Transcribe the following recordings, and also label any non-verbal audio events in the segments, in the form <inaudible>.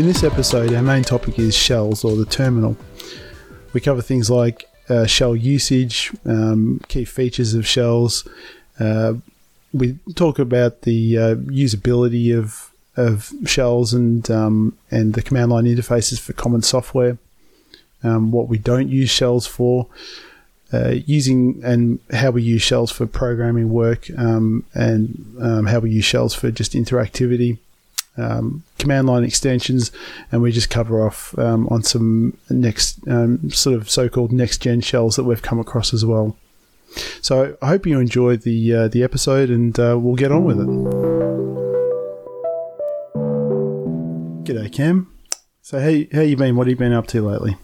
In this episode, our main topic is shells or the terminal. We cover things like uh, shell usage, um, key features of shells. Uh, we talk about the uh, usability of of shells and um, and the command line interfaces for common software. Um, what we don't use shells for, uh, using and how we use shells for programming work, um, and um, how we use shells for just interactivity um, command line extensions, and we just cover off um, on some next um, sort of so-called next gen shells that we've come across as well. So I hope you enjoyed the uh, the episode, and uh, we'll get on with it. G'day, Cam. So how how you been? What have you been up to lately?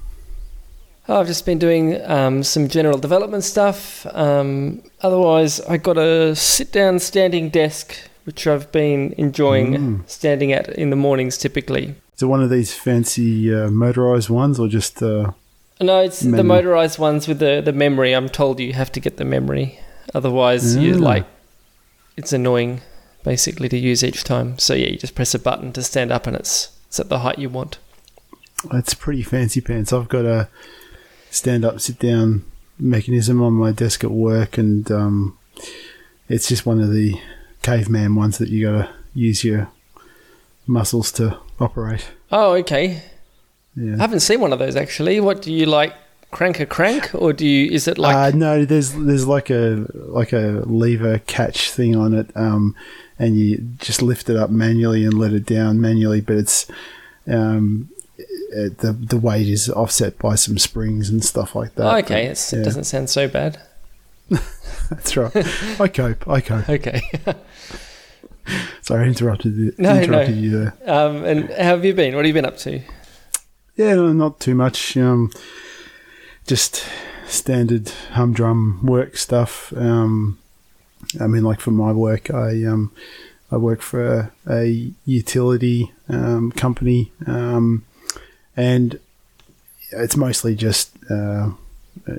Oh, I've just been doing um, some general development stuff. Um, otherwise, I got a sit-down standing desk which I've been enjoying Mm. standing at in the mornings typically. Is it one of these fancy uh, motorized ones, or just uh, No, it's the motorized ones with the, the memory. I'm told you have to get the memory, otherwise you Ah. like it's annoying basically to use each time. So yeah, you just press a button to stand up and it's it's at the height you want. It's pretty fancy pants. I've got a stand up, sit down mechanism on my desk at work, and um, it's just one of the caveman ones that you got to use your muscles to operate. Oh, okay. I haven't seen one of those actually. What do you like? Crank a crank, or do you? Is it like? uh, no, there's there's like a like a lever catch thing on it, um, and you just lift it up manually and let it down manually, but it's um, it, the the weight is offset by some springs and stuff like that. oh, okay, it's, Yeah. it doesn't sound so bad. That's right. I cope. I cope. <laughs> Okay. Sorry, I interrupted, the, No, interrupted no. you there. um, and how have you been? What have you been up to? Yeah, no, not too much. Um, just standard humdrum work stuff. Um, I mean, like for my work, I um, I work for a, a utility um, company, um, and it's mostly just uh, uh,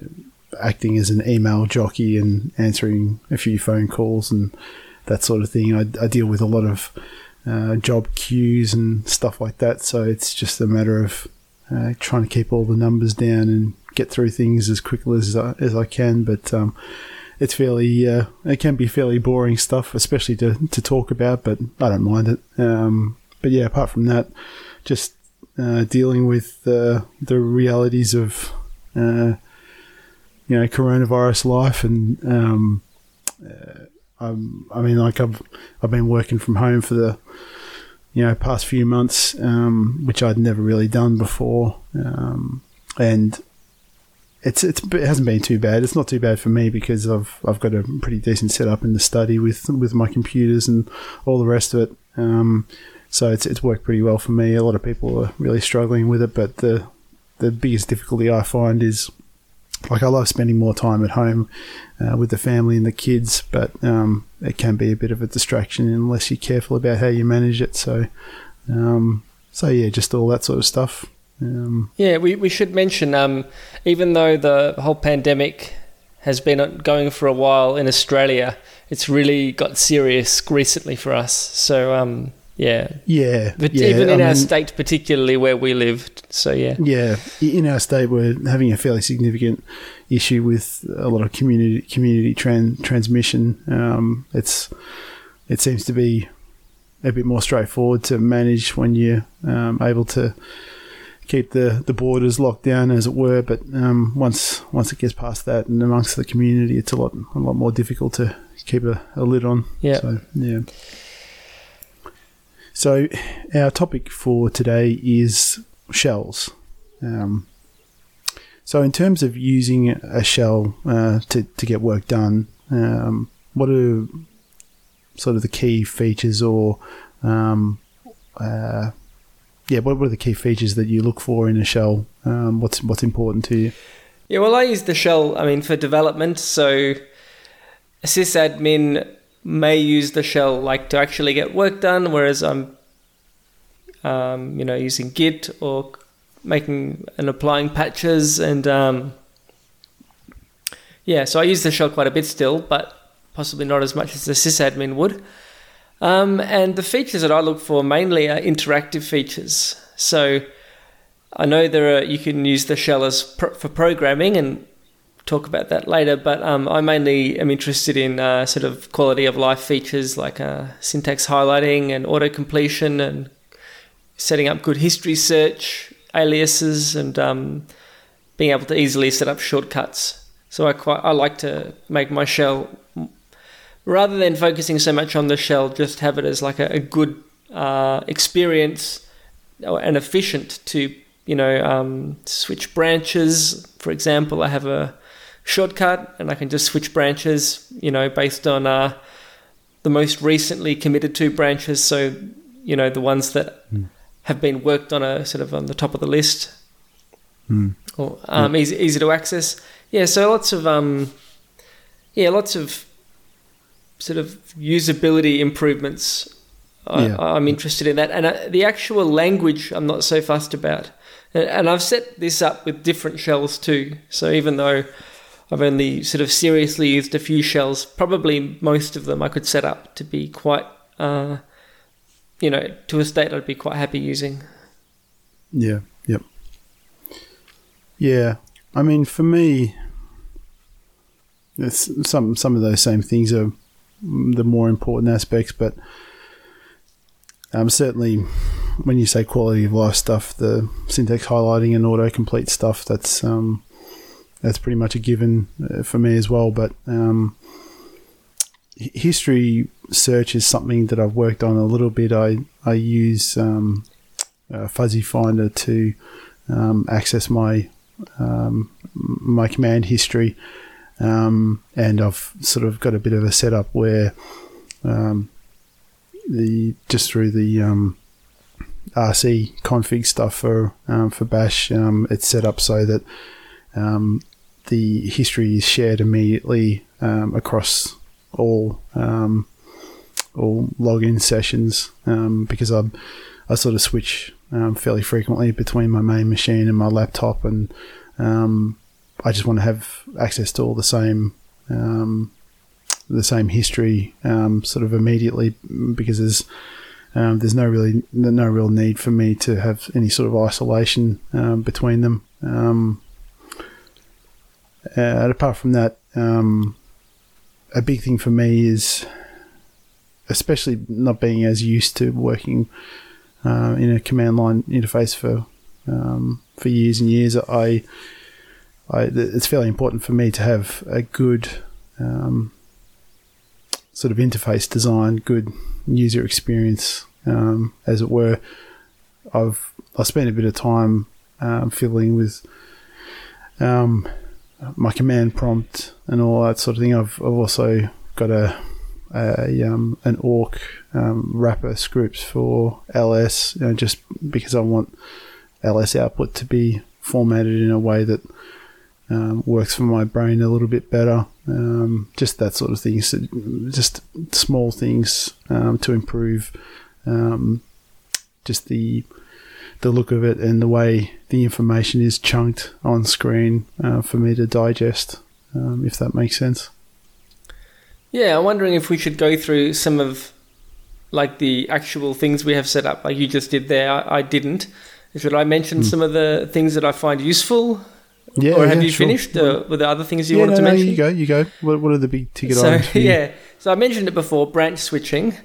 acting as an email jockey and answering a few phone calls and that sort of thing. I, I deal with a lot of uh, job queues and stuff like that, so it's just a matter of uh, trying to keep all the numbers down and get through things as quickly as I, as I can. But um, it's fairly, uh, it can be fairly boring stuff, especially to, to talk about. But I don't mind it. Um, but yeah, apart from that, just uh, dealing with uh, the realities of uh, you know coronavirus life and. Um, uh, I mean, like I've I've been working from home for the you know past few months, um, which I'd never really done before, um, and it's it's it hasn't been too bad. It's not too bad for me because I've I've got a pretty decent setup in the study with with my computers and all the rest of it. Um, so it's it's worked pretty well for me. A lot of people are really struggling with it, but the the biggest difficulty I find is like I love spending more time at home uh, with the family and the kids, but um, it can be a bit of a distraction unless you're careful about how you manage it. So, um, so yeah, just all that sort of stuff. Um, Yeah, we, we should mention, um, even though the whole pandemic has been going for a while in Australia, it's really got serious recently for us. So, um, yeah. yeah, But yeah, even I in our mean, state, particularly where we lived. So, yeah. yeah, in our state, we're having a fairly significant issue with a lot of community community tran- transmission. Um, it's it seems to be a bit more straightforward to manage when you're um, able to keep the, the borders locked down, as it were. But um, once once it gets past that and amongst the community, it's a lot a lot more difficult to keep a, a lid on. Yeah. So yeah. So our topic for today is shells. Um, so in terms of using a shell uh, to to get work done, um, what are sort of the key features or um, uh, yeah, what, are the key features that you look for in a shell? Um, what's what's important to you? Yeah, well, I use the shell, I mean, for development. So, sysadmin may use the shell like to actually get work done, whereas I'm, um, you know, using Git or making and applying patches and um, yeah. So I use the shell quite a bit still, but possibly not as much as the sysadmin would. Um, and the features that I look for mainly are interactive features. So I know there are you can use the shell as pro- for programming and talk about that later. But um, I mainly am interested in uh, sort of quality of life features like uh, syntax highlighting and auto completion and setting up good history search, aliases, and um, being able to easily set up shortcuts. So I quite I like to make my shell rather than focusing so much on the shell, just have it as like a, a good uh, experience and efficient to you know um, switch branches. For example, I have a shortcut and I can just switch branches, you know, based on uh, the most recently committed to branches. So, you know, the ones that mm. have been worked on a sort of on the top of the list mm. or um, yeah. easy, easy to access. Yeah, so lots of, um, yeah, lots of sort of usability improvements. I, yeah. I'm interested in that. And uh, the actual language, I'm not so fussed about. And I've set this up with different shells too. So even though I've only sort of seriously used a few shells. Probably most of them I could set up to be quite, uh, you know, to a state I'd be quite happy using. Yeah. Yep. Yeah. I mean, for me, some some of those same things are the more important aspects, but um, certainly when you say quality of life stuff, the syntax highlighting and autocomplete stuff, that's um, that's pretty much a given uh, for me as well. But um, history search is something that I've worked on a little bit. I I use um, Fuzzy Finder to um, access my um, my command history, um, and I've sort of got a bit of a setup where um, the just through the RC config stuff for for Bash, it's set up so that um, the history is shared immediately um, across all um, all login sessions um, because I I sort of switch um, fairly frequently between my main machine and my laptop, and um, I just want to have access to all the same the same history sort of immediately because there's um, there's no really no real need for me to have any sort of isolation um, between them. Um, uh, apart from that, um, a big thing for me is, especially not being as used to working uh, in a command line interface for um, for years and years. I, I, it's fairly important for me to have a good um, sort of interface design, good user experience, um, as it were. I've I spent a bit of time um, fiddling with um, my command prompt and all that sort of thing. I've, I've also got a, a um, an awk um, wrapper script for ls, you know, just because I want ls output to be formatted in a way that um, works for my brain a little bit better. Um, just that sort of thing. So just small things um, to improve um, just the the look of it and the way the information is chunked on screen uh, for me to digest, um, if that makes sense. Yeah, I'm wondering if we should go through some of like the actual things we have set up, like you just did there. I, I didn't. Should I mention mm. some of the things that I find useful? Yeah, or have yeah, you sure. finished? Uh, were there other things you yeah, wanted no, to no, mention? you go, you go. What, what are the big ticket so, items? <laughs> Yeah, so I mentioned it before. Branch switching.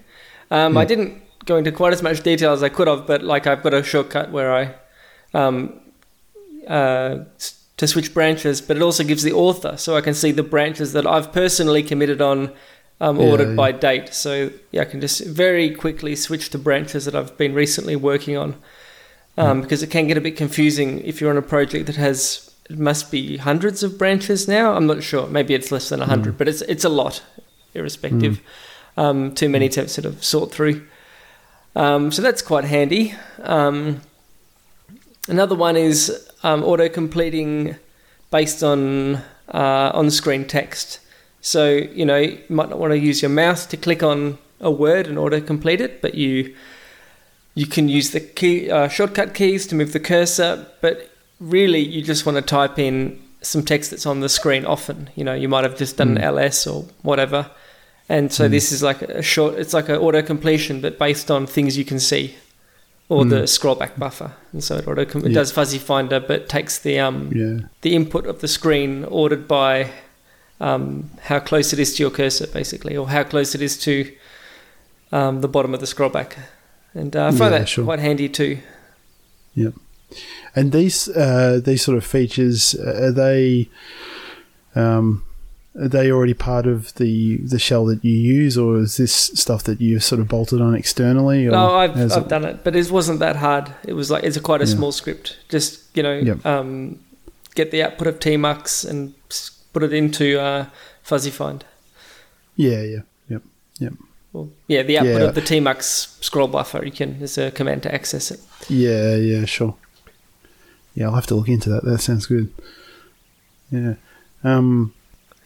Um, I didn't go into quite as much detail as I could have, but like I've got a shortcut where I um, uh, to switch branches, but it also gives the author, so I can see the branches that I've personally committed on, um, ordered yeah. by date. So yeah, I can just very quickly switch to branches that I've been recently working on, um, mm. because it can get a bit confusing if you're on a project that has it must be hundreds of branches now. I'm not sure. Maybe it's less than a hundred, mm. but it's it's a lot, irrespective. Mm. Um, too many to sort of sort through. Um, so that's quite handy. Um, another one is um, auto completing based on uh, on screen text. So you know you might not want to use your mouse to click on a word and auto complete it, but you you can use the key uh, shortcut keys to move the cursor. But really, you just want to type in some text that's on the screen. Often, you know, you might have just done mm. an ls or whatever and so mm. this is like a short, it's like an auto completion, but based on things you can see. or the scrollback buffer, and so it auto it Yeah. does fuzzy finder, but takes the um Yeah. the input of the screen ordered by um, how close it is to your cursor, basically, or how close it is to um, the bottom of the scrollback. And uh, I find Yeah, that sure. quite handy too. Yep. And these uh, these sort of features uh, are they um, are they already part of the the shell that you use, or is this stuff that you've sort of bolted on externally? Or No, I've, I've it- done it, but it wasn't that hard. It was like it's a quite a Yeah. small script. Just you know, Yep. um, get the output of tmux and put it into uh, fuzzy find. Yeah, yeah, yep, Well, yeah, the output Yeah. of the tmux scroll buffer. You can there's a command to access it. yeah, yeah, sure. Yeah, I'll have to look into that. That sounds good. Yeah. Um,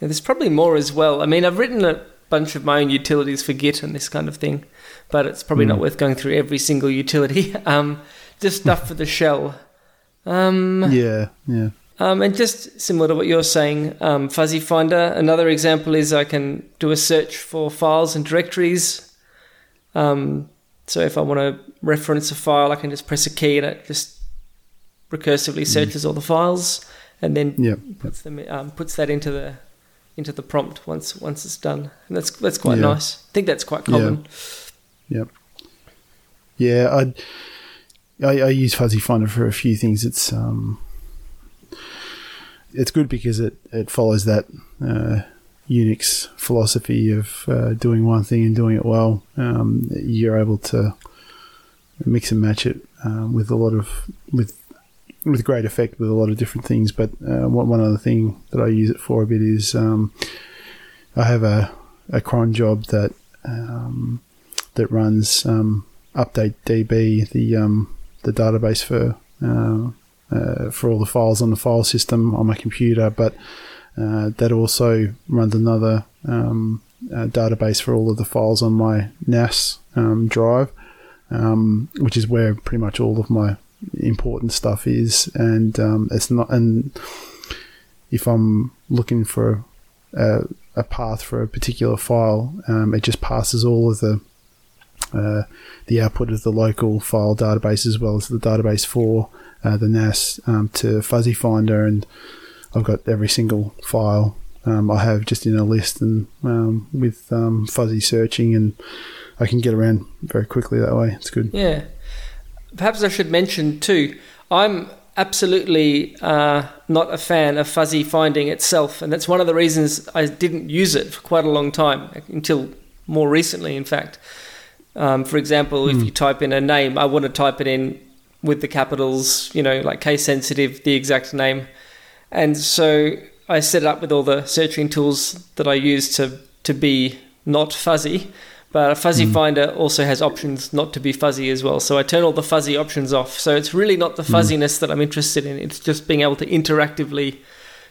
Yeah, there's probably more as well. I mean, I've written a bunch of my own utilities for Git and this kind of thing, but it's probably not Mm. worth going through every single utility. <laughs> Um, just stuff for the shell. Um, yeah, yeah, um, and just similar to what you're saying, um, Fuzzy Finder. Another example is I can do a search for files and directories. Um, so if I want to reference a file, I can just press a key and it just recursively searches all the files, and then yeah, puts them um, puts that into the into the prompt once once it's done, and that's that's quite Yeah. nice. I think that's quite common. yeah. I'd, I I use Fuzzy Finder for a few things. It's um, it's good because it it follows that uh, Unix philosophy of uh, doing one thing and doing it well. Um, you're able to mix and match it um, with a lot of with with great effect with a lot of different things. But uh, one other thing that I use it for a bit is um, I have a a cron job that um, that runs um, update DB the um, the database for uh, uh, for all the files on the file system on my computer, but uh, that also runs another um, uh, database for all of the files on my NAS drive, which is where pretty much all of my important stuff is. And um, it's not. And if I'm looking for a, a path for a particular file, um, it just passes all of the uh, the output of the local file database as well as the database for uh, the NAS um, to Fuzzy Finder, and I've got every single file um, I have just in a list and um, with um, fuzzy searching, and I can get around very quickly that way. It's good. Yeah. Perhaps I should mention too. I'm absolutely uh, not a fan of fuzzy finding itself, and that's one of the reasons I didn't use it for quite a long time until more recently. In fact, um, for example, if you type in a name, I want to type it in with the capitals, you know, like case sensitive, the exact name, and so I set it up with all the searching tools that I use to to be not fuzzy. But a fuzzy finder also has options not to be fuzzy as well. So I turn all the fuzzy options off. So it's really not the fuzziness that I'm interested in. It's just being able to interactively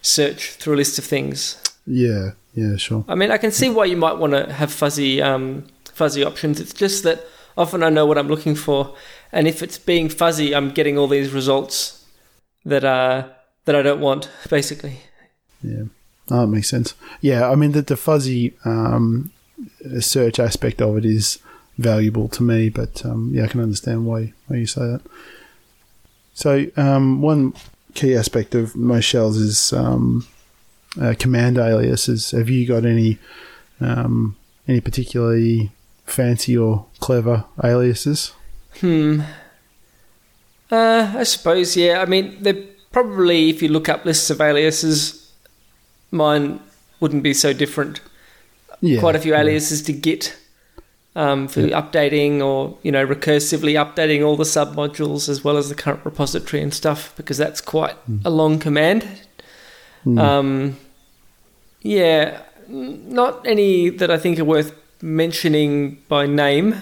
search through a list of things. Yeah, yeah, sure. I mean, I can see why you might want to have fuzzy um, fuzzy options. It's just that often I know what I'm looking for, and if it's being fuzzy, I'm getting all these results that uh, that I don't want, basically. Yeah, oh, that makes sense. Yeah, I mean the the fuzzy um, search aspect of it is valuable to me, but um, yeah, I can understand why why you say that. So um, one key aspect of most shells is um, uh, command aliases. Have you got any um, any particularly fancy or clever aliases? Hmm. Uh, I suppose, yeah. I mean, they're probably, if you look up lists of aliases, mine wouldn't be so different. Yeah, Quite a few yeah. aliases to Git um, for updating or, you know, recursively updating all the submodules as well as the current repository and stuff, because that's quite a long command. Mm. Um, yeah, not any that I think are worth mentioning by name.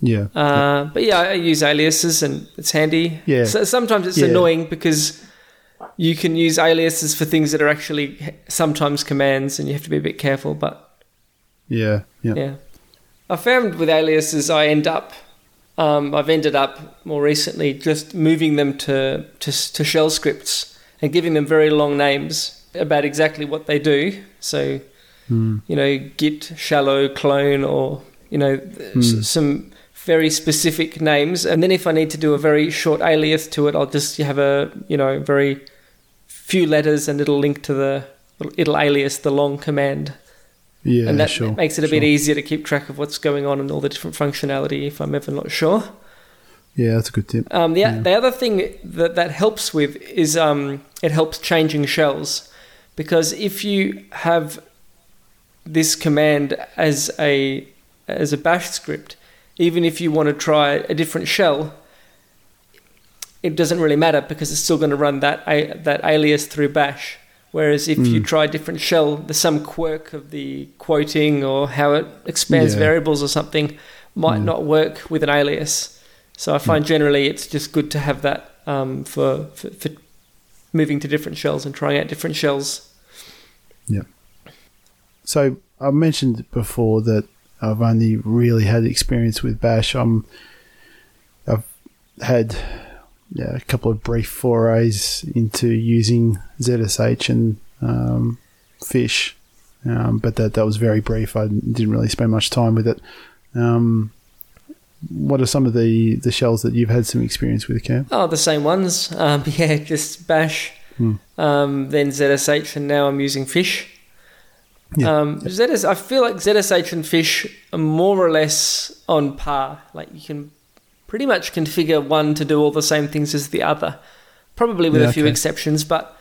yeah, Uh, but yeah, I use aliases and it's handy. Yeah. So sometimes it's Yeah. annoying because you can use aliases for things that are actually sometimes commands and you have to be a bit careful. But yeah, yeah, yeah. I found with aliases, I end up, um, I've ended up more recently just moving them to, to, to shell scripts and giving them very long names about exactly what they do. So, Mm. you know, git, shallow, clone, or, you know, s- some very specific names, and then if I need to do a very short alias to it, I'll just have a you know very few letters and it'll link to the it'll alias the long command. Yeah, and that sure, makes it a sure. bit easier to keep track of what's going on and all the different functionality if I'm ever not sure. Yeah, that's a good tip. Um, the, Yeah. the other thing that that helps with is um, it helps changing shells because if you have this command as a as a bash script, even if you want to try a different shell, it doesn't really matter because it's still going to run that that alias through bash. Whereas if you Mm. try a different shell, there's some quirk of the quoting or how it expands Yeah. variables or something might Yeah. not work with an alias. So I find generally it's just good to have that um, for, for for moving to different shells and trying out different shells. Yeah. So I mentioned before that I've only really had experience with Bash. I'm, I've had yeah, a couple of brief forays into using ZSH and um, Fish, um, but that that was very brief. I didn't really spend much time with it. Um, what are some of the, the shells that you've had some experience with, Cam? Oh, the same ones. Um, <laughs> yeah, just bash, Hmm. um, then ZSH, and now I'm using fish. Yeah. Um, ZS, I feel like ZSH and fish are more or less on par. Like you can pretty much configure one to do all the same things as the other, probably with Yeah, a few okay. exceptions. But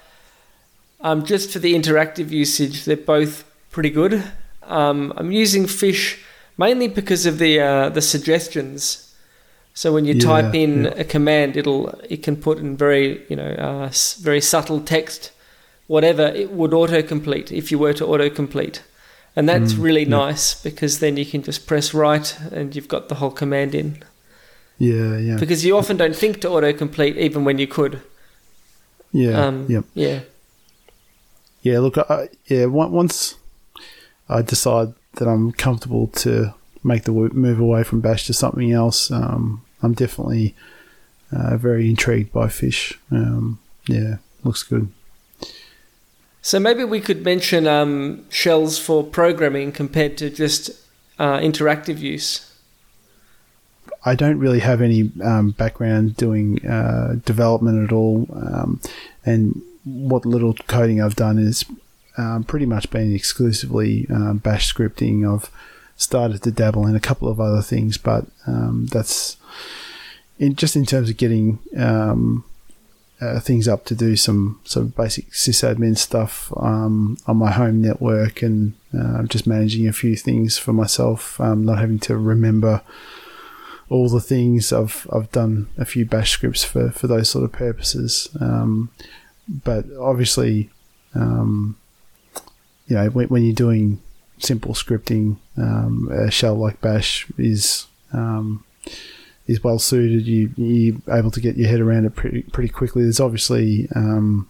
um, just for the interactive usage, they're both pretty good. Um, I'm using fish mainly because of the uh, the suggestions. So when you Yeah, type in yeah. a command, it'll it can put in very you know uh, very subtle text, whatever it would autocomplete if you were to autocomplete, and that's Mm, really nice because then you can just press right and you've got the whole command in. Yeah, yeah, Because you often don't think to autocomplete even when you could. yeah, um, yeah. Yeah. Yeah, look, I, yeah. Once I decide that I'm comfortable to make the move away from Bash to something else, um, I'm definitely uh, very intrigued by Fish. Um, yeah, looks good. So maybe we could mention um, shells for programming compared to just uh, interactive use. I don't really have any um, background doing uh, development at all, um, and what little coding I've done is um, pretty much been exclusively um, Bash scripting. I've started to dabble in a couple of other things, but um, that's in just in terms of getting um, uh, things up to do some some basic sysadmin stuff on my home network and uh, just managing a few things for myself, not having to remember all the things. I've I've done a few bash scripts for, for those sort of purposes. Um, but obviously, um, you know, when, when you're doing simple scripting, um, a shell like bash is um, is well suited. You you're able to get your head around it pretty pretty quickly. There's obviously um,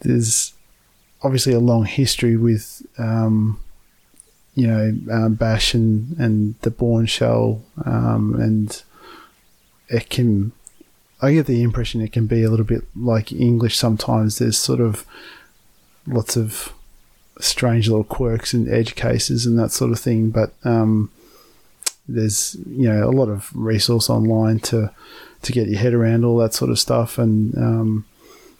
there's obviously a long history with um, you know um, Bash and and the Bourne shell, um, and it can. I get the impression it can be a little bit like English sometimes. There's sort of lots of strange little quirks and edge cases and that sort of thing, but um, there's you know a lot of resource online to to get your head around all that sort of stuff, and um,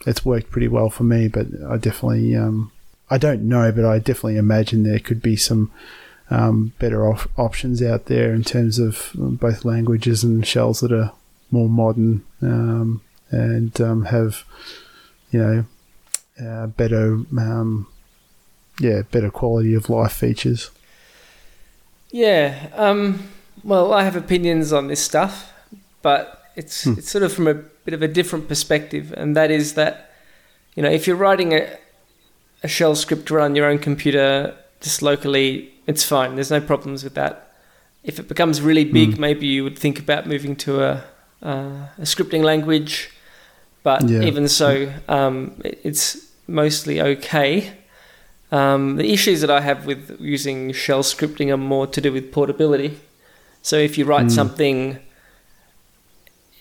it's worked pretty well for me. But I definitely um, I don't know, but I definitely imagine there could be some um, better op- options out there in terms of both languages and shells that are more modern um, and um, have you know uh, better um, yeah better quality of life features. Yeah. Um, well, I have opinions on this stuff, but it's Hmm. it's sort of from a bit of a different perspective, and that is that you know if you're writing a a shell script to run on your own computer just locally, it's fine. There's no problems with that. If it becomes really big, Hmm. maybe you would think about moving to a uh, a scripting language. But Yeah. even so, um, it's mostly okay. Um, the issues that I have with using shell scripting are more to do with portability. So if you write Mm. something,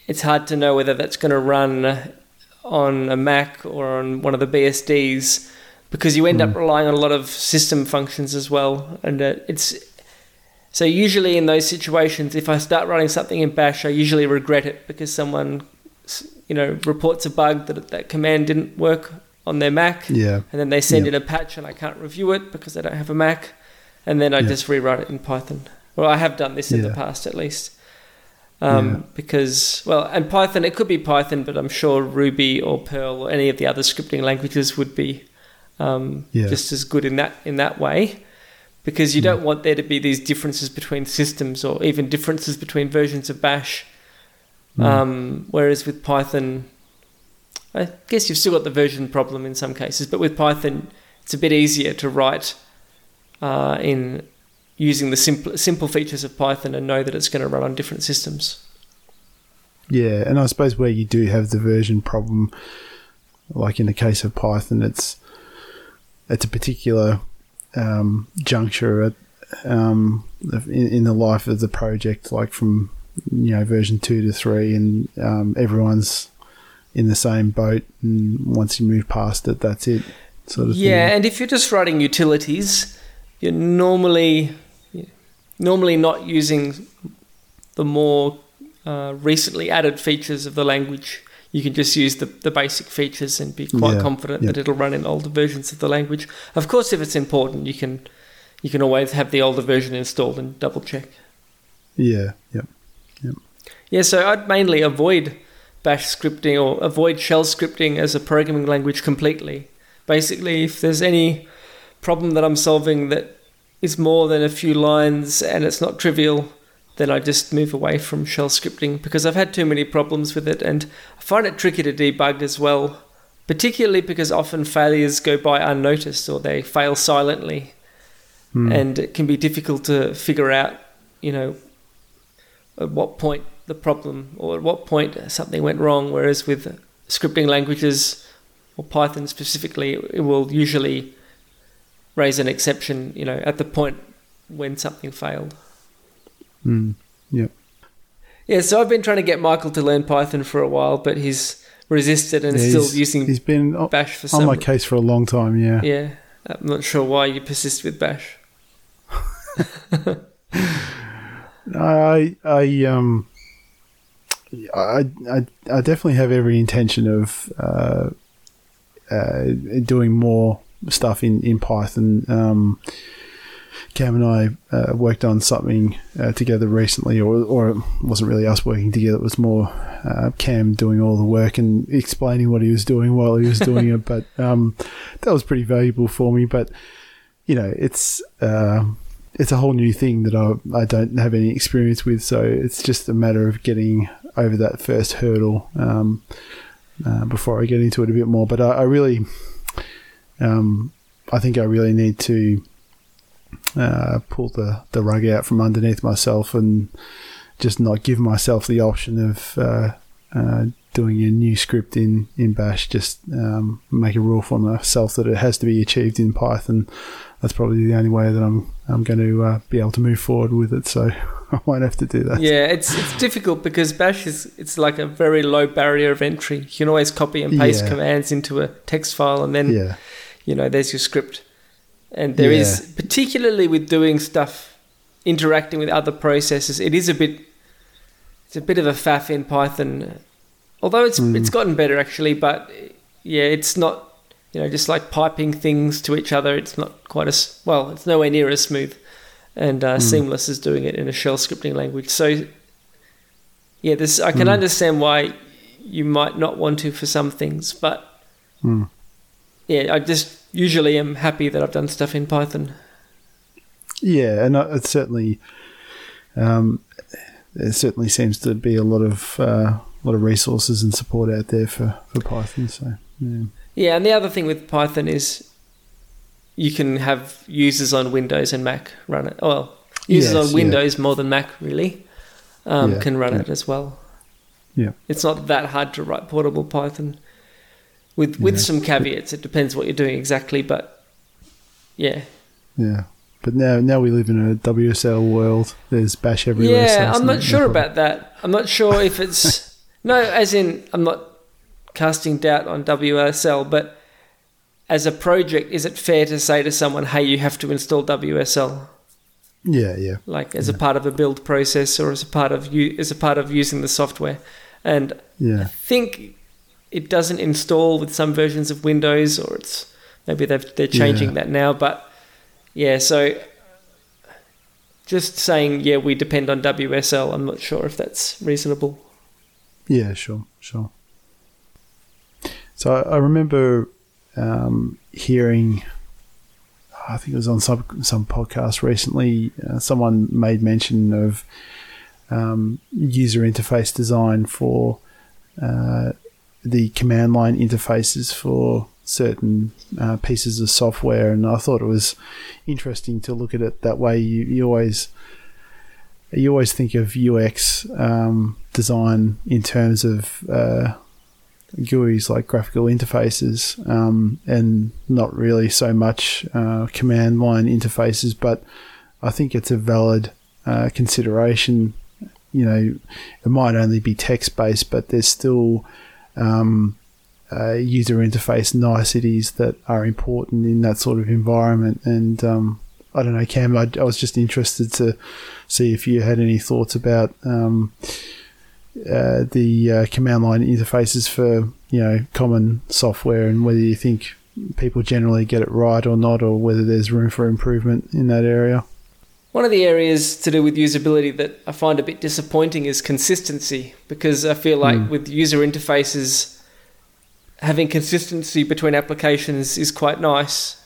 it's hard to know whether that's going to run on a Mac or on one of the BSDs because you end up Mm. relying on a lot of system functions as well, and uh, it's So usually in those situations, if I start running something in Bash, I usually regret it because someone, you know, reports a bug that that command didn't work on their Mac, Yeah. and then they send Yeah. in a patch and I can't review it because I don't have a Mac, and then I Yeah. just rewrite it in Python. Well, I have done this in the past at least. Um, Yeah. Because, well, and Python, it could be Python, but I'm sure Ruby or Perl or any of the other scripting languages would be um, Yeah. just as good in that in that way. Because you don't want there to be these differences between systems or even differences between versions of Bash. Mm. Um, whereas with Python, I guess you've still got the version problem in some cases, but with Python, it's a bit easier to write uh, in using the simple simple features of Python and know that it's going to run on different systems. Yeah, and I suppose where you do have the version problem, like in the case of Python, it's it's a particular um, juncture at, um, in, in the life of the project, like from you know version two to three, and um, everyone's in the same boat. And once you move past it, that's it. Sort of Yeah, thing. and if you're just writing utilities, you're normally normally not using the more uh, recently added features of the language. You can just use the, the basic features and be quite Yeah, confident yeah. that it'll run in older versions of the language. Of course, if it's important, you can you can always have the older version installed and double check. Yeah, yep. Yeah, so I'd mainly avoid bash scripting or avoid shell scripting as a programming language completely. Basically, if there's any problem that I'm solving that is more than a few lines and it's not trivial, then I just move away from shell scripting because I've had too many problems with it and I find it tricky to debug as well, particularly because often failures go by unnoticed or they fail silently Hmm. and it can be difficult to figure out, you know, at what point the problem or at what point something went wrong. Whereas with scripting languages or Python specifically, it will usually raise an exception, you know, at the point when something failed. Mm. Yep. Yeah, so I've been trying to get Michael to learn Python for a while, but he's resisted and Yeah, is still he's- using He's been Bash for on some. my case for a long time. Yeah. yeah, I'm not sure why you persist with Bash. <laughs> I I um I I, I definitely have every intention of uh, uh, doing more stuff in in Python. Um, Cam and I uh, worked on something uh, together recently, or or it wasn't really us working together. It was more uh, Cam doing all the work and explaining what he was doing while he was <laughs> doing it. But um, that was pretty valuable for me. But you know, it's. Uh, it's a whole new thing that I, I don't have any experience with. So it's just a matter of getting over that first hurdle um, uh, before I get into it a bit more. But I, I really, um, I think I really need to uh, pull the, the rug out from underneath myself and just not give myself the option of uh, uh, doing a new script in, in Bash. Just um, make a rule for myself that it has to be achieved in Python. That's probably the only way that I'm I'm going to uh, be able to move forward with it. So <laughs> I won't have to do that. Yeah, it's it's difficult because Bash is it's like a very low barrier of entry. You can always copy and paste Yeah. commands into a text file, and then Yeah. you know there's your script. And there is Yeah. particularly with doing stuff, interacting with other processes, it is a bit it's a bit of a faff in Python. Although it's Mm. it's gotten better actually, but yeah, it's not you know just like piping things to each other. It's not quite as well. It's nowhere near as smooth and uh, Mm. seamless as doing it in a shell scripting language. So yeah, this I can Mm. understand why you might not want to for some things, but Mm. yeah, I just usually am happy that I've done stuff in Python. Yeah, and uh, it certainly, um, there certainly seems to be a lot of uh, lot of resources and support out there for, for Python. So yeah. Yeah, and the other thing with Python is you can have users on Windows and Mac run it. Well, users Yes, on yeah. Windows more than Mac really um, Yeah, can run yeah. it as well. Yeah. it's not that hard to write portable Python. With with Yeah. some caveats, it depends what you're doing exactly, but yeah, yeah. But now now we live in a WSL world. There's Bash everywhere. yeah. it's I'm not no sure about that. I'm not sure if it's <laughs> no, as in I'm not casting doubt on WSL, but as a project, is it fair to say to someone, "Hey, you have to install WSL"? Yeah, yeah. like as a part of a build process or as a part of you as a part of using the software. And yeah. I Yeah. think it doesn't install with some versions of Windows, or it's maybe they've, they're changing Yeah. that now. But yeah, so just saying, yeah, we depend on WSL. I'm not sure if that's reasonable. Yeah, sure, sure. So I, I remember um, hearing, I think it was on some some podcast recently. Uh, someone made mention of um, user interface design for uh, the command line interfaces for certain uh, pieces of software, and I thought it was interesting to look at it that way. You, you always you always think of UX um, design in terms of uh, GUIs like graphical interfaces, um, and not really so much uh, command line interfaces. But I think it's a valid uh, consideration. You know, it might only be text based, but there's still um, uh, user interface niceties that are important in that sort of environment. And um, I don't know, Cam, I, I was just interested to see if you had any thoughts about um, uh, the uh, command line interfaces for you know common software and whether you think people generally get it right or not, or whether there's room for improvement in that area. One of the areas to do with usability that I find a bit disappointing is consistency because I feel like Mm. with user interfaces, having consistency between applications is quite nice.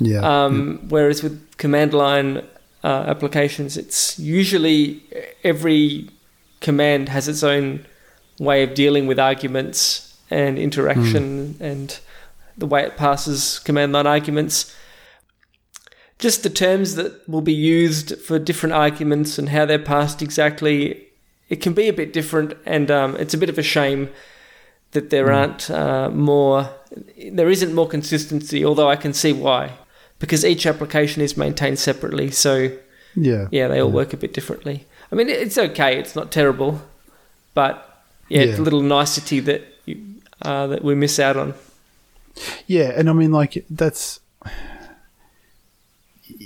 Yeah. Um, Whereas with command line uh, applications, it's usually every command has its own way of dealing with arguments and interaction and the way it passes command line arguments. Just the terms that will be used for different arguments and how they're passed exactly, it can be a bit different, and um, it's a bit of a shame that there aren't uh, more, there isn't more consistency, although I can see why. Because each application is maintained separately, so yeah. yeah, they all work a bit differently. I mean, it's okay; it's not terrible, but yeah, it's a little nicety that you, uh, that we miss out on. Yeah, and I mean, like that's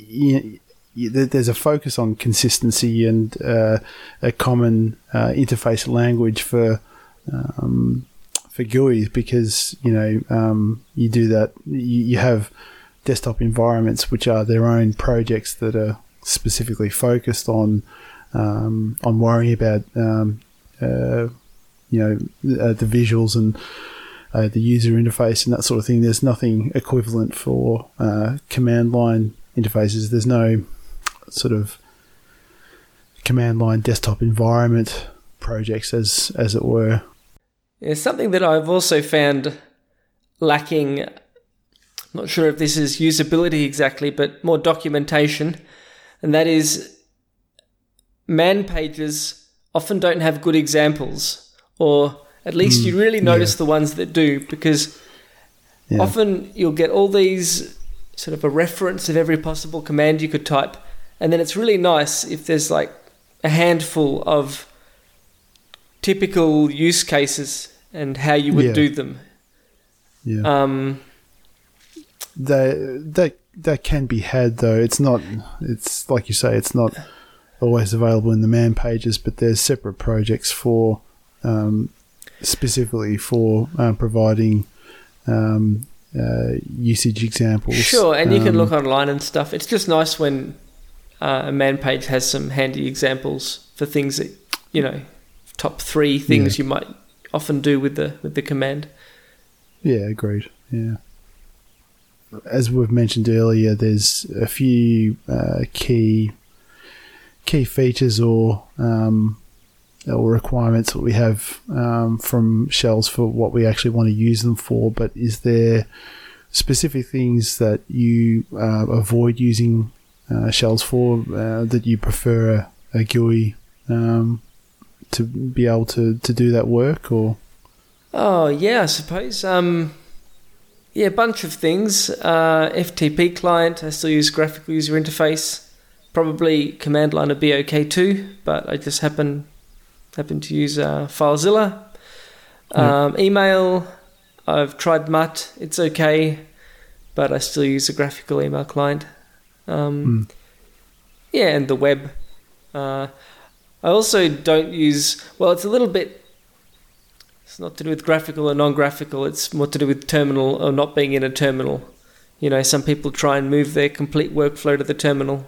yeah, there- there's a focus on consistency and uh, a common uh, interface language for um, for GUIs because you know um, you do that. You, you have desktop environments which are their own projects that are specifically focused on um, on worrying about um, uh, you know uh, the visuals and uh, the user interface and that sort of thing. There's nothing equivalent for uh, command line interfaces. There's no sort of command line desktop environment projects, as as it were. It's something that I've also found lacking. I'm not sure if this is usability exactly, but more documentation, and that is man pages often don't have good examples, or at least you mm, really notice the ones that do, because Yeah. often you'll get all these sort of a reference of every possible command you could type, and then it's really nice if there's like a handful of typical use cases and how you would Yeah. do them. Yeah, Um, that that that can be had though. It's not. It's like you say. It's not always available in the man pages, but there's separate projects for um, specifically for um, providing um, uh, usage examples. Sure, and you can Um, look online and stuff. It's just nice when uh, a man page has some handy examples for things that you know, top three things you might often do with the with the command. Yeah, agreed. Yeah. As we've mentioned earlier, there's a few uh, key key features or um, or requirements that we have um, from shells for what we actually want to use them for. But is there specific things that you uh, avoid using uh, shells for uh, that you prefer a, a GUI um, to be able to, to do that work or? Oh yeah, I suppose. Um, yeah, a bunch of things. Uh, FTP client. I still use graphical user interface. Probably command line would be okay too, but I just happen happen to use uh, FileZilla. Um, email. I've tried Mutt. It's okay, but I still use a graphical email client. Um, yeah, and the web. Uh, I also don't use. Well, it's a little bit. It's not to do with graphical or non-graphical. It's more to do with terminal or not being in a terminal. You know, some people try and move their complete workflow to the terminal,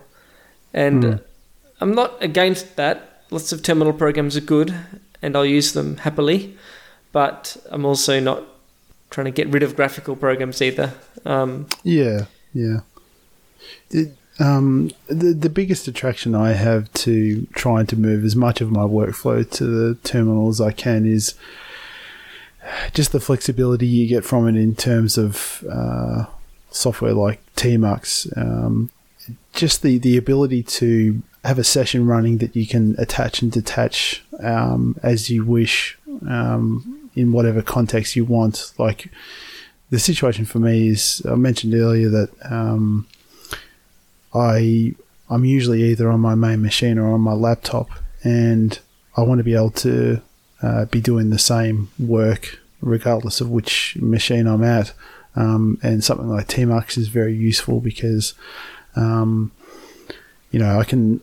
and Mm. I'm not against that. Lots of terminal programs are good, and I'll use them happily. But I'm also not trying to get rid of graphical programs either. Um, Yeah, yeah. It, um, the the biggest attraction I have to trying to move as much of my workflow to the terminal as I can is just the flexibility you get from it in terms of uh, software like Tmux. Um, just the, the ability to have a session running that you can attach and detach um, as you wish um, in whatever context you want. Like the situation for me is I mentioned earlier that um, I I'm usually either on my main machine or on my laptop, and I want to be able to uh, be doing the same work regardless of which machine I'm at. Um, and something like Tmux is very useful because um, you know I can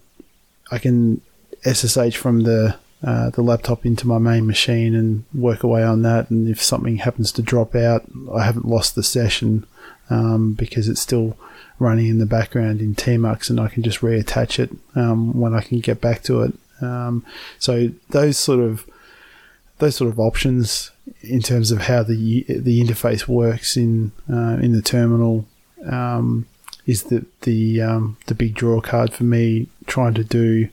I can SSH from the uh, the laptop into my main machine and work away on that. And if something happens to drop out, I haven't lost the session um, because it's still running in the background in Tmux, and I can just reattach it um, when I can get back to it. Um, so those sort of those sort of options in terms of how the the interface works in uh, in the terminal um, is the the um, the big draw card for me. Trying to do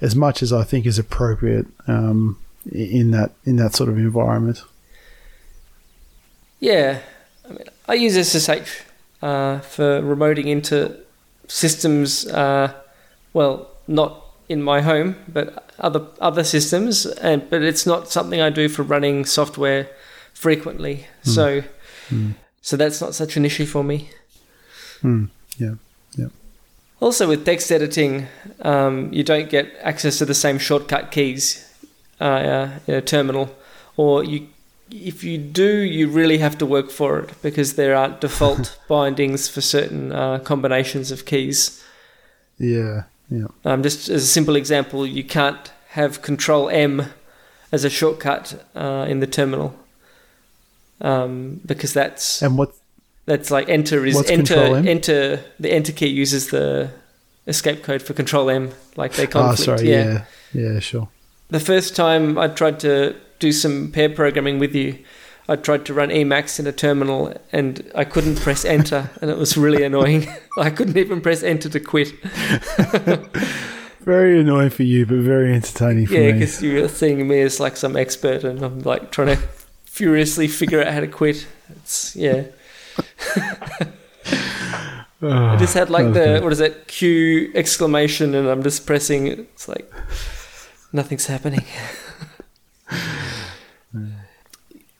as much as I think is appropriate um, in that in that sort of environment. Yeah, I mean, I use SSH uh, for remoting into systems. Uh, well, not in my home, but other other systems. And but it's not something I do for running software frequently. Hmm. So, Mm. so that's not such an issue for me. Mm, yeah. Also, with text editing, um, you don't get access to the same shortcut keys uh, uh, in a terminal, or you, if you do, you really have to work for it because there aren't <laughs> default bindings for certain uh, combinations of keys. Yeah. Yeah. Um, just as a simple example, you can't have Control M as a shortcut uh, in the terminal um, because that's And what? That's like enter is What's enter enter the enter key uses the escape code for Control M like they Ah, conflict. sorry. Yeah. yeah. Sure. The first time I tried to do some pair programming with you, I tried to run Emacs in a terminal and I couldn't press enter <laughs> and it was really annoying. <laughs> I couldn't even press enter to quit. <laughs> Very annoying for you, but very entertaining for Yeah, me. because you were seeing me as like some expert and I'm like trying to furiously figure out how to quit. It's yeah. I just had like the okay. what is it Q exclamation and I'm just pressing it's like nothing's happening. <laughs>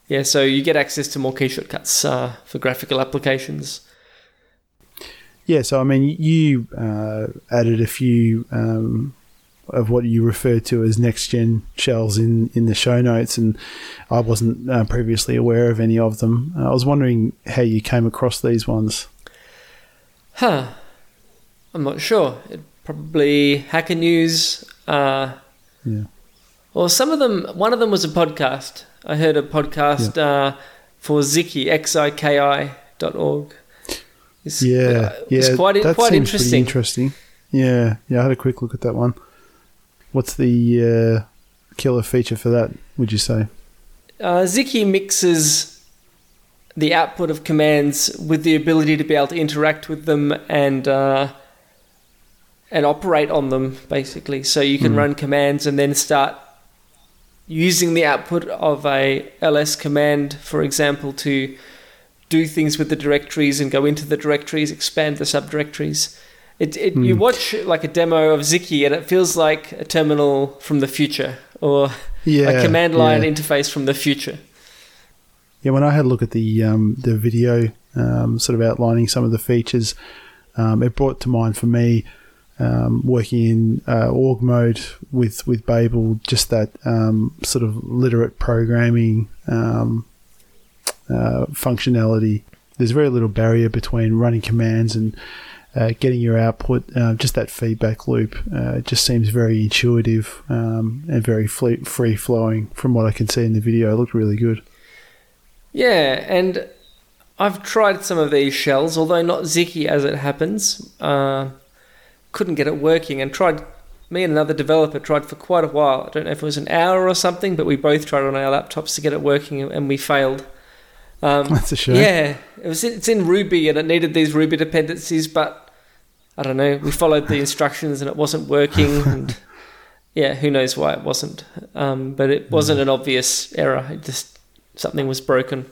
yeah, so you get access to more key shortcuts uh, for graphical applications. Yeah, so I mean, you uh, added a few um, of what you refer to as next gen shells in, in the show notes, and I wasn't uh, previously aware of any of them. Uh, I was wondering how you came across these ones. Huh. I'm not sure. It probably Hacker News. Uh, Yeah. Well, some of them, one of them was a podcast. I heard a podcast uh, for Xiki, X-I-K-I dot org. It's, Yeah, uh, yeah, It's quite, that quite seems pretty interesting. interesting. Yeah, yeah, I had a quick look at that one. What's the uh, killer feature for that? Would you say? Uh, Xiki mixes the output of commands with the ability to be able to interact with them and uh, and operate on them, basically. So you can Mm. run commands and then start using the output of a ls command, for example, to do things with the directories and go into the directories, expand the subdirectories. It, it, You Mm. watch like a demo of Xiki and it feels like a terminal from the future or Yeah, a command line Yeah. interface from the future. Yeah, when I had a look at the um, the video, um, sort of outlining some of the features, um, it brought to mind for me um, working in uh, org mode with with Babel, just that um, sort of literate programming um, uh, functionality. There's very little barrier between running commands and uh, getting your output, uh, just that feedback loop, uh, just seems very intuitive um, and very free flowing. From what I can see in the video, it looked really good. Yeah, and I've tried some of these shells, although not Xiki as it happens. Uh, couldn't get it working, and tried. Me and another developer tried for quite a while. I don't know if it was an hour or something, but we both tried on our laptops to get it working, and we failed. Um, <laughs> That's a shame. Yeah, it was. It's in Ruby, and it needed these Ruby dependencies, but I don't know. We followed the instructions, and it wasn't working. <laughs> and yeah, who knows why it wasn't? Um, but it wasn't an obvious error. It just something was broken.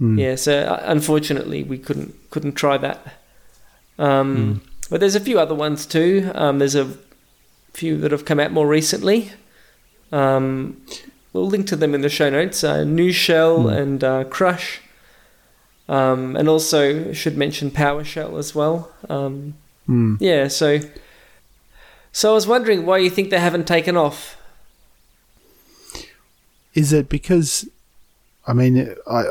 Mm. Yeah, so uh, unfortunately we couldn't couldn't try that. Um, mm. But there's a few other ones too. Um, there's a few that have come out more recently. Um, we'll link to them in the show notes. Uh, Nushell mm. and uh, Crush, um, and also should mention PowerShell as well. Um, hmm. Yeah, so so I was wondering why you think they haven't taken off. Is it because I mean, I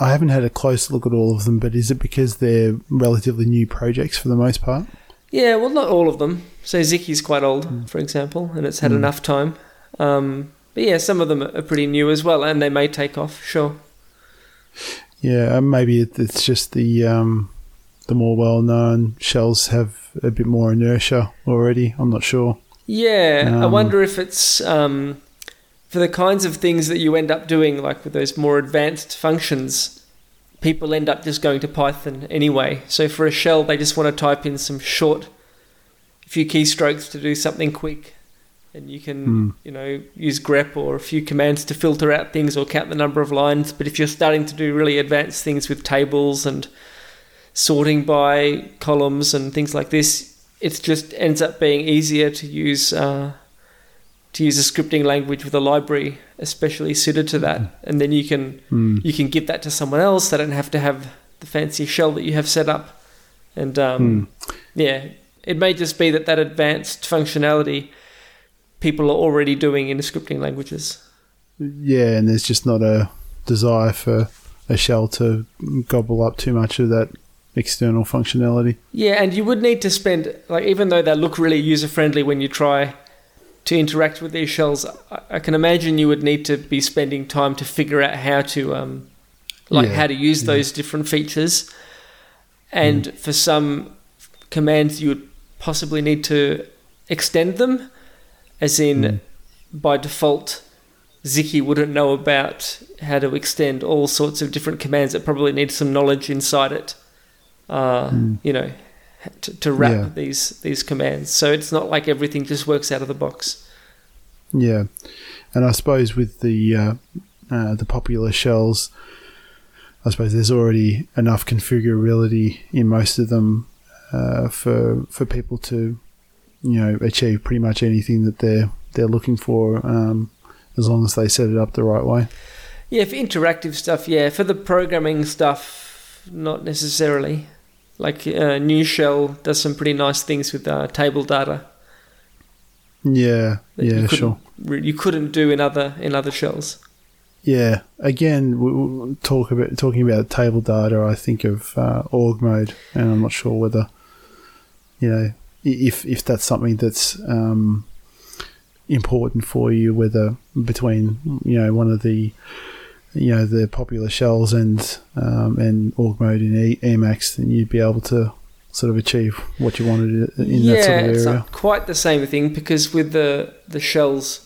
I haven't had a close look at all of them, but is it because they're relatively new projects for the most part? Yeah, well, not all of them. So Xiki's quite old, mm. for example, and it's had mm. enough time. Um, but yeah, some of them are pretty new as well, and they may take off. Sure. Yeah, maybe it's just the um, the more well known shells have a bit more inertia already. I'm not sure. Yeah, um, I wonder if it's um, for the kinds of things that you end up doing, like with those more advanced functions, people end up just going to Python anyway. So for a shell, they just want to type in some short, few keystrokes to do something quick. And you can, mm. you know, use grep or a few commands to filter out things or count the number of lines. But if you're starting to do really advanced things with tables and sorting by columns and things like this, it just ends up being easier to use uh, to use a scripting language with a library especially suited to that, and then you can mm. you can give that to someone else. They don't have to have the fancy shell that you have set up, and um, mm. yeah, it may just be that that advanced functionality people are already doing in the scripting languages. Yeah, and there's just not a desire for a shell to gobble up too much of that external functionality. Yeah, and you would need to spend like even though they look really user friendly when you try to interact with these shells, I can imagine you would need to be spending time to figure out how to, um, like, yeah, how to use yeah. those different features. And mm. for some commands, you would possibly need to extend them, as in, mm. by default, Xiki wouldn't know about how to extend all sorts of different commands that probably need some knowledge inside it. Uh, mm. You know, to, to wrap yeah. these these commands. So it's not like everything just works out of the box. Yeah, and I suppose with the uh, uh, the popular shells, I suppose there's already enough configurability in most of them uh, for for people to you know achieve pretty much anything that they're they're looking for um, as long as they set it up the right way. Yeah, for interactive stuff, yeah. For the programming stuff, not necessarily. Like uh, Nushell does some pretty nice things with uh, table data. Yeah, yeah, sure. You couldn't do in other in other shells. Yeah, again, we talk about talking about table data. I think of uh, org mode, and I'm not sure whether you know if if that's something that's um, important for you, whether between you know one of the you know the popular shells and um, and org mode in e- Emacs, then you'd be able to sort of achieve what you wanted in yeah, that sort of area. it's not quite the same thing because with the the shells,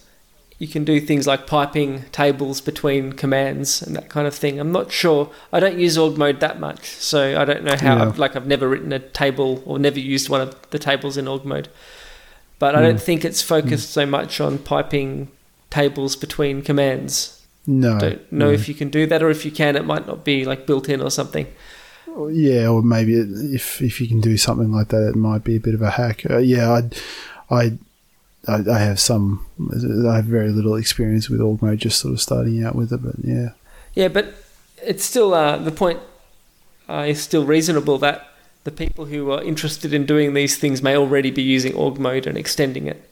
you can do things like piping tables between commands and that kind of thing. I'm not sure. I don't use org mode that much, so I don't know how. Yeah. I've, like I've never written a table or never used one of the tables in org mode, but I don't hmm. think it's focused mm. so much on piping tables between commands. No. Don't know no. if you can do that, or if you can, it might not be like built in or something. Yeah, or maybe if if you can do something like that, it might be a bit of a hack. Uh, yeah, I, I, I have some. I have very little experience with org mode, just sort of starting out with it. But yeah, yeah, but it's still uh, the point uh, is still reasonable that the people who are interested in doing these things may already be using org mode and extending it.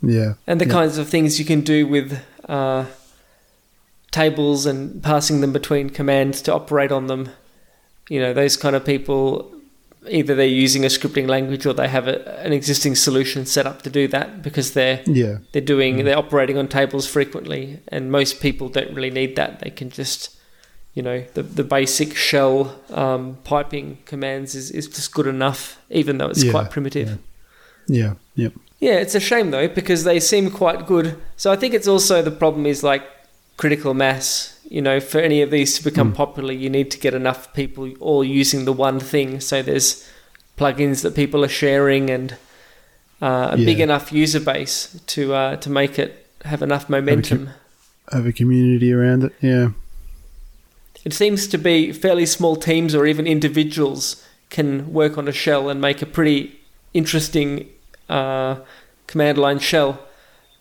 Yeah, and the yeah. kinds of things you can do with uh, tables and passing them between commands to operate on them. You know, those kind of people either they're using a scripting language or they have a, an existing solution set up to do that because they're Yeah. they're doing they're operating on tables frequently, and most people don't really need that. They can just you know the the basic shell um, piping commands is, is just good enough, even though it's Yeah, quite primitive. Yeah. Yep. Yeah, it's a shame though because they seem quite good. So I think it's also the problem is like critical mass. You know, for any of these to become Mm. popular, you need to get enough people all using the one thing. So there's plugins that people are sharing and uh, a big enough user base to uh, to make it have enough momentum. Have a community around it. Yeah. It seems to be fairly small teams or even individuals can work on a shell and make a pretty interesting uh, command line shell.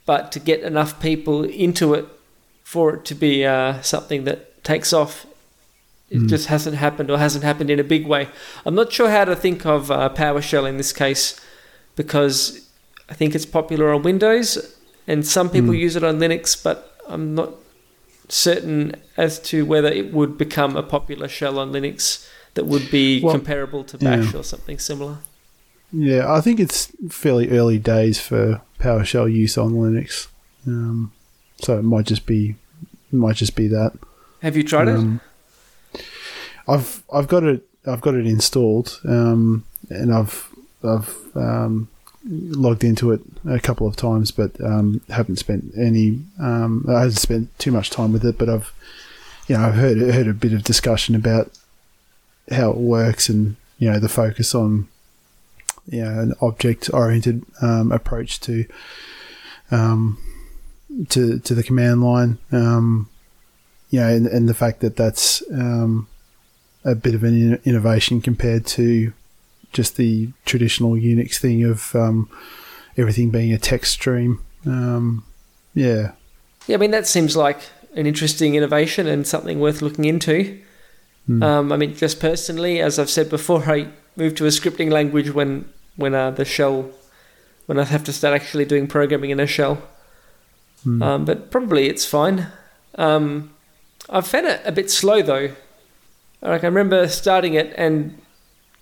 But to get enough people into it for it to be uh, something that takes off, it Mm. just hasn't happened or hasn't happened in a big way. I'm not sure how to think of uh, PowerShell in this case because I think it's popular on Windows and some people Mm. use it on Linux, but I'm not certain as to whether it would become a popular shell on Linux that would be Well, comparable to Bash yeah. or something similar. Yeah. I think it's fairly early days for PowerShell use on Linux. Um, so it might just be might just be that. Have you tried it? Um, I've I've got it I've got it installed, um, and I've I've um, logged into it a couple of times, but um, haven't spent any. Um, I haven't spent too much time with it, but I've you know I've heard heard a bit of discussion about how it works and you know the focus on you know an object oriented um, approach to um, to to the command line. Um, you know, and, and the fact that that's um, a bit of an in- innovation compared to just the traditional Unix thing of um, everything being a text stream. Um, yeah, Yeah, I mean that seems like an interesting innovation and something worth looking into. Hmm. Um, I mean, just personally, as I've said before, <laughs> I moved to a scripting language when when uh, the shell when I have to start actually doing programming in a shell. Hmm. Um, but probably it's fine. Um, I've found it a bit slow though. Like I remember starting it, and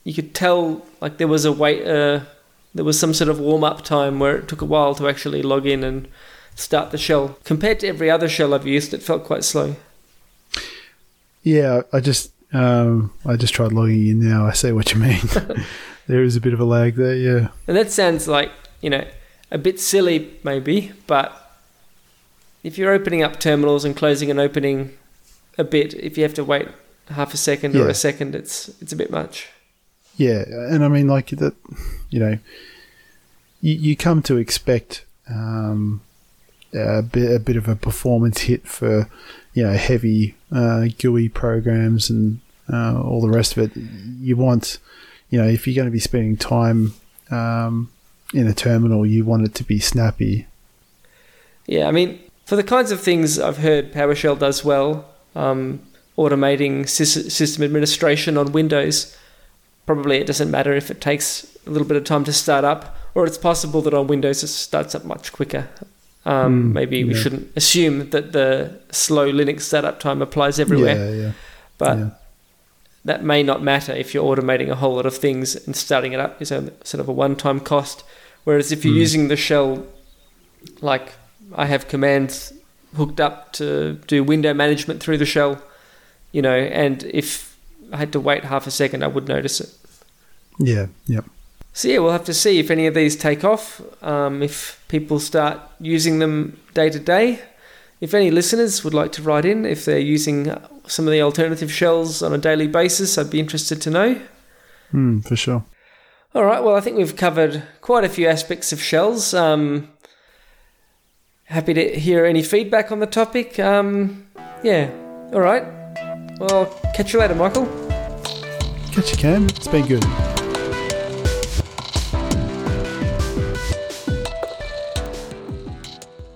you could tell like there was a wait. Uh, there was some sort of warm up time where it took a while to actually log in and start the shell. Compared to every other shell I've used, it felt quite slow. yeah. I just um, I just tried logging in now. I see what you mean. <laughs> <laughs> there is a bit of a lag there. Yeah, And that sounds like, you know, a bit silly maybe, but if you're opening up terminals and closing and opening a bit, if you have to wait half a second or a second, it's it's a bit much. yeah, and I mean like that. You know, you, you come to expect um, a bit a bit of a performance hit for you know heavy uh, GUI programs and uh, all the rest of it. You want you know if you're going to be spending time um, in a terminal, you want it to be snappy. Yeah, I mean, for the kinds of things I've heard PowerShell does well, um, automating sys- system administration on Windows, probably it doesn't matter if it takes a little bit of time to start up, or it's possible that on Windows it starts up much quicker. Um, Mm, maybe we shouldn't assume that the slow Linux startup time applies everywhere, Yeah, yeah, but yeah. that may not matter if you're automating a whole lot of things and starting it up is a sort of a one-time cost. Whereas if you're Mm. using the shell, like I have commands hooked up to do window management through the shell, you know, and if I had to wait half a second, I would notice it. yeah, yep. So yeah, we'll have to see if any of these take off. Um, if people start using them day to day. If any listeners would like to write in, if they're using some of the alternative shells on a daily basis, I'd be interested to know. Mm, for sure. All right. Well, I think we've covered quite a few aspects of shells. Um, happy to hear any feedback on the topic. Um, yeah. All right. Well, catch you later, Michael. Catch you, Cam. It's been good.